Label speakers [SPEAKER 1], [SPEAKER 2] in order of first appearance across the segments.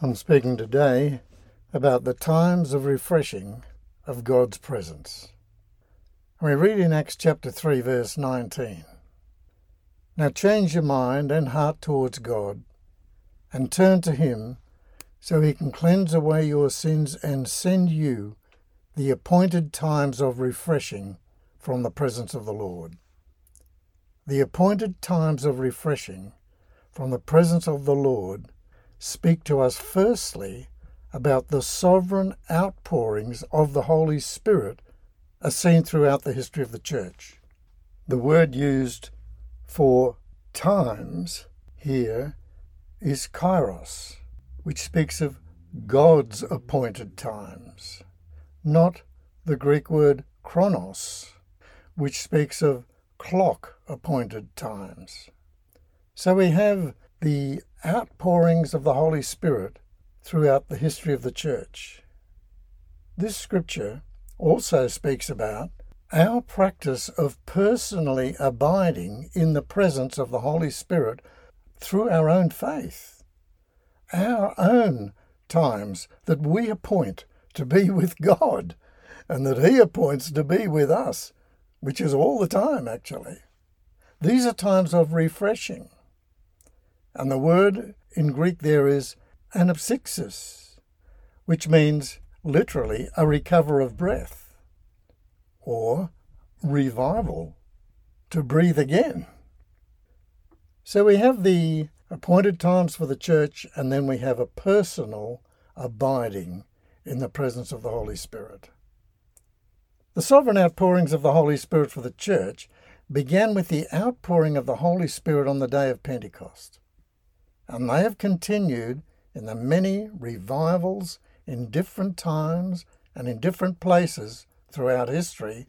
[SPEAKER 1] I'm speaking today about the times of refreshing of God's presence. We read in Acts chapter 3, verse 19. Now change your mind and heart towards God, and turn to Him, so He can cleanse away your sins and send you the appointed times of refreshing from the presence of the Lord. The appointed times of refreshing from the presence of the Lord speak to us firstly about the sovereign outpourings of the Holy Spirit as seen throughout the history of the Church. The word used for times here is kairos, which speaks of God's appointed times, not the Greek word chronos, which speaks of clock appointed times. So we have the outpourings of the Holy Spirit throughout the history of the Church. This scripture also speaks about our practice of personally abiding in the presence of the Holy Spirit through our own faith, our own times that we appoint to be with God and that He appoints to be with us, which is all the time actually. These are times of refreshing. And the word in Greek there is anapsyxis, which means literally a recover of breath or revival, to breathe again. So we have the appointed times for the church, and then we have a personal abiding in the presence of the Holy Spirit. The sovereign outpourings of the Holy Spirit for the church began with the outpouring of the Holy Spirit on the day of Pentecost and they have continued in the many revivals in different times and in different places throughout history,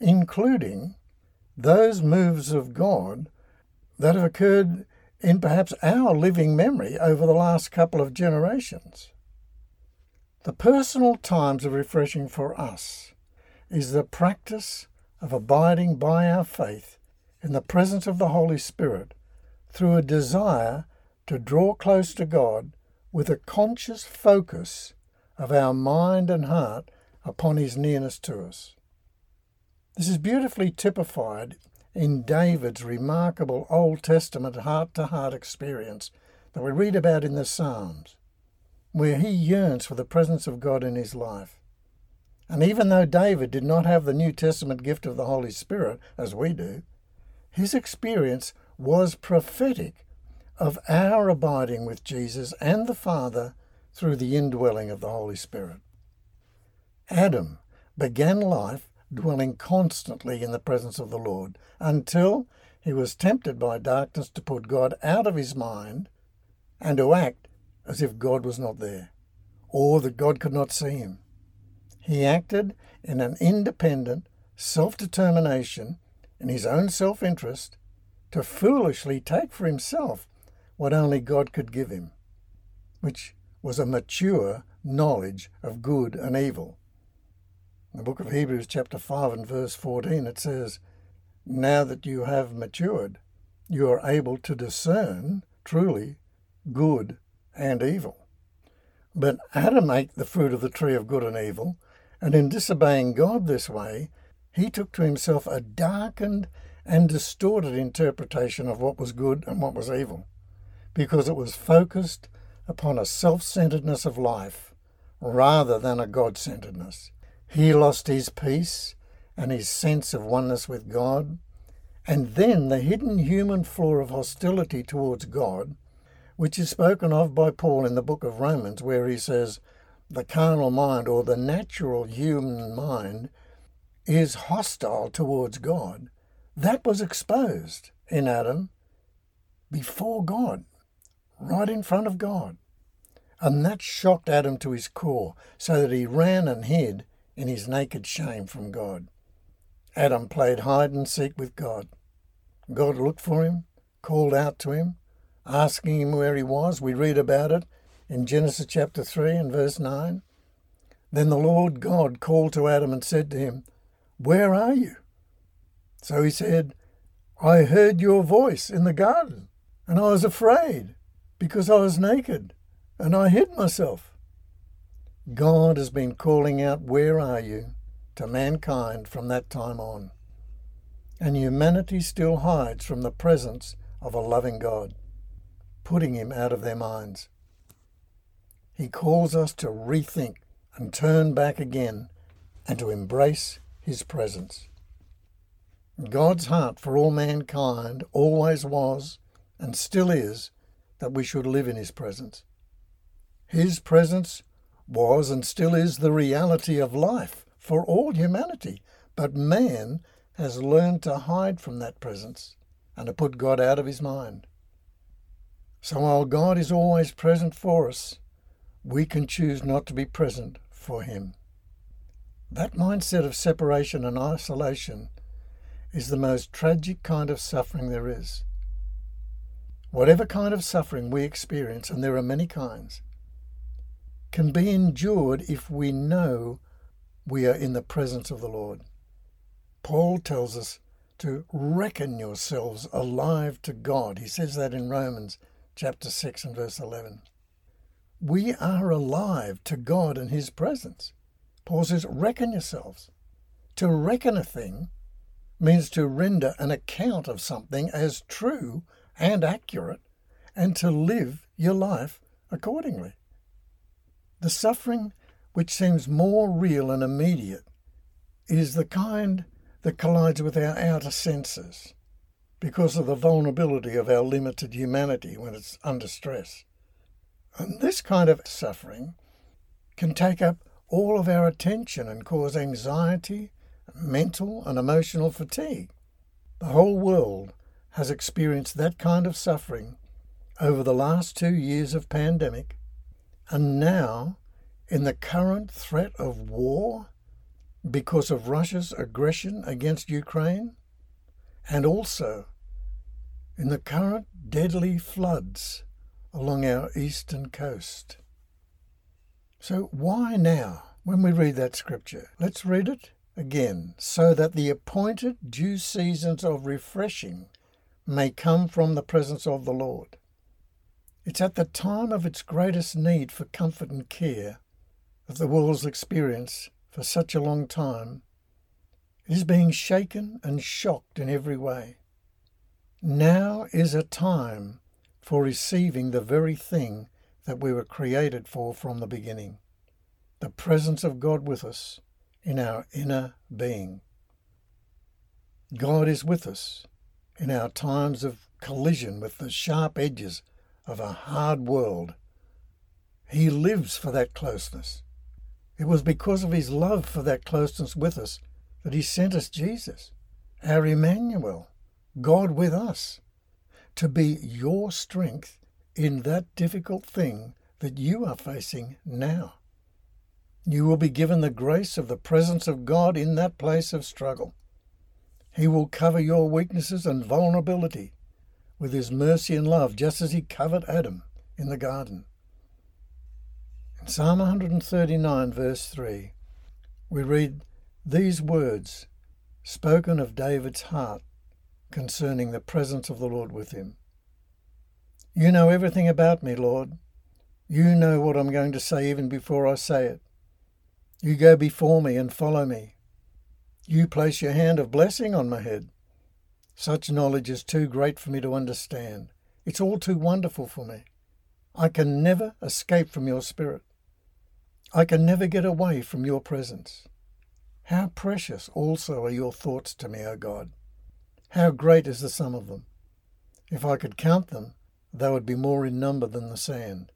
[SPEAKER 1] including those moves of God that have occurred in perhaps our living memory over the last couple of generations. The personal times of refreshing for us is the practice of abiding by our faith in the presence of the Holy Spirit through a desire to draw close to God with a conscious focus of our mind and heart upon His nearness to us. This is beautifully typified in David's remarkable Old Testament heart to heart experience that we read about in the Psalms, where he yearns for the presence of God in his life. And even though David did not have the New Testament gift of the Holy Spirit, as we do, his experience was prophetic of our abiding with Jesus and the Father through the indwelling of the Holy Spirit. Adam began life dwelling constantly in the presence of the Lord until he was tempted by darkness to put God out of his mind and to act as if God was not there or that God could not see him. He acted in an independent self determination in his own self interest to foolishly take for himself what only God could give him, which was a mature knowledge of good and evil. In the book of Hebrews, chapter 5 and verse 14, it says, Now that you have matured, you are able to discern truly good and evil. But Adam ate the fruit of the tree of good and evil, and in disobeying God this way, he took to himself a darkened and distorted interpretation of what was good and what was evil because it was focused upon a self centeredness of life rather than a God centeredness. He lost his peace and his sense of oneness with God, and then the hidden human flaw of hostility towards God, which is spoken of by Paul in the book of Romans, where he says, the carnal mind or the natural human mind is hostile towards God. That was exposed in Adam before God right in front of God. And that shocked Adam to his core, so that he ran and hid in his naked shame from God. Adam played hide and seek with God. God looked for him, called out to him, asking him where he was. We read about it in Genesis chapter 3 and verse 9. Then the Lord God called to Adam and said to him, Where are you? So he said, I heard your voice in the garden, and I was afraid because I was naked and I hid myself. God has been calling out, Where are you? to mankind from that time on. And humanity still hides from the presence of a loving God, putting him out of their minds. He calls us to rethink and turn back again and to embrace his presence. God's heart for all mankind always was and still is that we should live in his presence. His presence was and still is the reality of life for all humanity, but man has learned to hide from that presence and to put God out of his mind. So while God is always present for us, we can choose not to be present for him. That mindset of separation and isolation is the most tragic kind of suffering there is. Whatever kind of suffering we experience, and there are many kinds, can be endured if we know we are in the presence of the Lord. Paul tells us to reckon yourselves alive to God. He says that in Romans chapter 6 and verse 11. We are alive to God and His presence. Paul says, reckon yourselves. To reckon a thing means to render an account of something as true and accurate and to live your life accordingly. The suffering which seems more real and immediate is the kind that collides with our outer senses because of the vulnerability of our limited humanity when it's under stress. And this kind of suffering can take up all of our attention and cause anxiety, mental and emotional fatigue. The whole world has experienced that kind of suffering over the last two years of pandemic, and now in the current threat of war because of Russia's aggression against Ukraine, and also in the current deadly floods along our eastern coast. So, why now, when we read that scripture? Let's read it again, so that the appointed due seasons of refreshing may come from the presence of the Lord. It's at the time of its greatest need for comfort and care that the world's experienced for such a long time. It is being shaken and shocked in every way. Now is a time for receiving the very thing that we were created for from the beginning the presence of God with us in our inner being. God is with us in our times of collision with the sharp edges of a hard world. He lives for that closeness. It was because of his love for that closeness with us that he sent us Jesus, our Emmanuel, God with us, to be your strength in that difficult thing that you are facing now. You will be given the grace of the presence of God in that place of struggle. He will cover your weaknesses and vulnerability with His mercy and love, just as He covered Adam in the garden. In Psalm 139, verse 3, we read these words spoken of David's heart concerning the presence of the Lord with him. You know everything about me, Lord. You know what I'm going to say even before I say it. You go before me and follow me. You place your hand of blessing on my head. Such knowledge is too great for me to understand. It's all too wonderful for me. I can never escape from your spirit. I can never get away from your presence. How precious also are your thoughts to me, O God. How great is the sum of them. If I could count them, they would be more in number than the sand.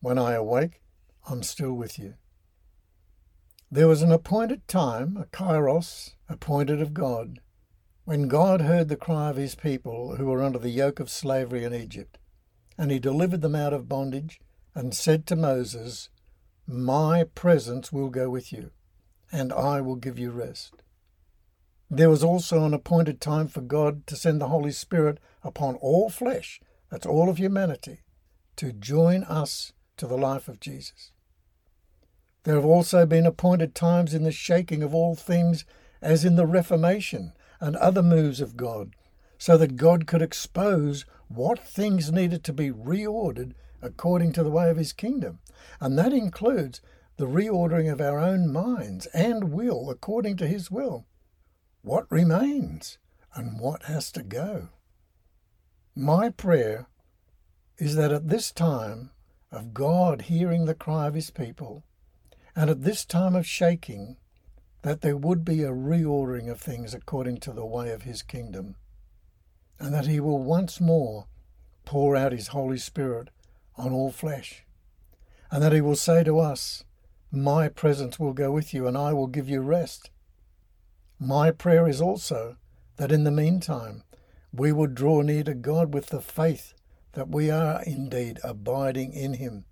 [SPEAKER 1] When I awake, I'm still with you. There was an appointed time, a kairos, appointed of God, when God heard the cry of his people who were under the yoke of slavery in Egypt, and he delivered them out of bondage, and said to Moses, my presence will go with you, and I will give you rest. There was also an appointed time for God to send the Holy Spirit upon all flesh, that's all of humanity, to join us to the life of Jesus. There have also been appointed times in the shaking of all things, as in the Reformation and other moves of God, so that God could expose what things needed to be reordered according to the way of his kingdom. And that includes the reordering of our own minds and will according to his will. What remains and what has to go? My prayer is that at this time of God hearing the cry of his people, and at this time of shaking, that there would be a reordering of things according to the way of his kingdom, and that he will once more pour out his Holy Spirit on all flesh, and that he will say to us, My presence will go with you, and I will give you rest. My prayer is also that in the meantime we would draw near to God with the faith that we are indeed abiding in him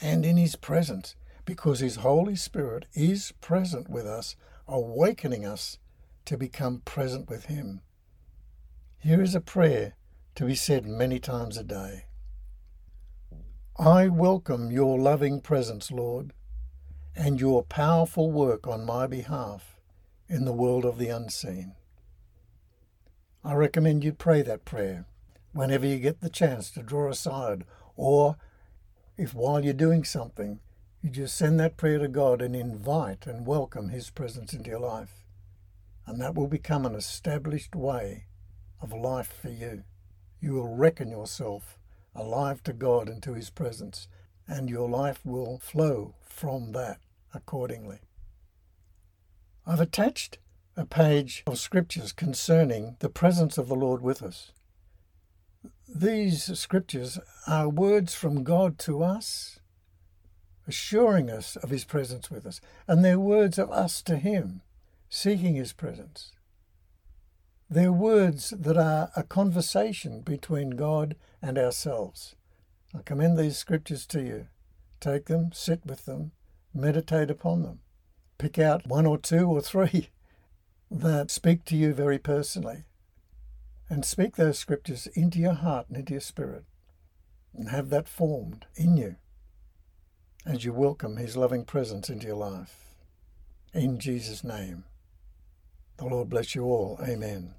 [SPEAKER 1] and in his presence, because his Holy Spirit is present with us, awakening us to become present with him. Here is a prayer to be said many times a day. I welcome your loving presence, Lord, and your powerful work on my behalf in the world of the unseen. I recommend you pray that prayer whenever you get the chance to draw aside, or if while you're doing something, you just send that prayer to God and invite and welcome His presence into your life. And that will become an established way of life for you. You will reckon yourself alive to God and to His presence, and your life will flow from that accordingly. I've attached a page of scriptures concerning the presence of the Lord with us. These scriptures are words from God to us, assuring us of His presence with us, and they're words of us to Him, seeking His presence. They're words that are a conversation between God and ourselves. I commend these scriptures to you. Take them, sit with them, meditate upon them. Pick out one or two or three that speak to you very personally. And speak those scriptures into your heart and into your spirit. And have that formed in you as you welcome His loving presence into your life. In Jesus' name. The Lord bless you all. Amen.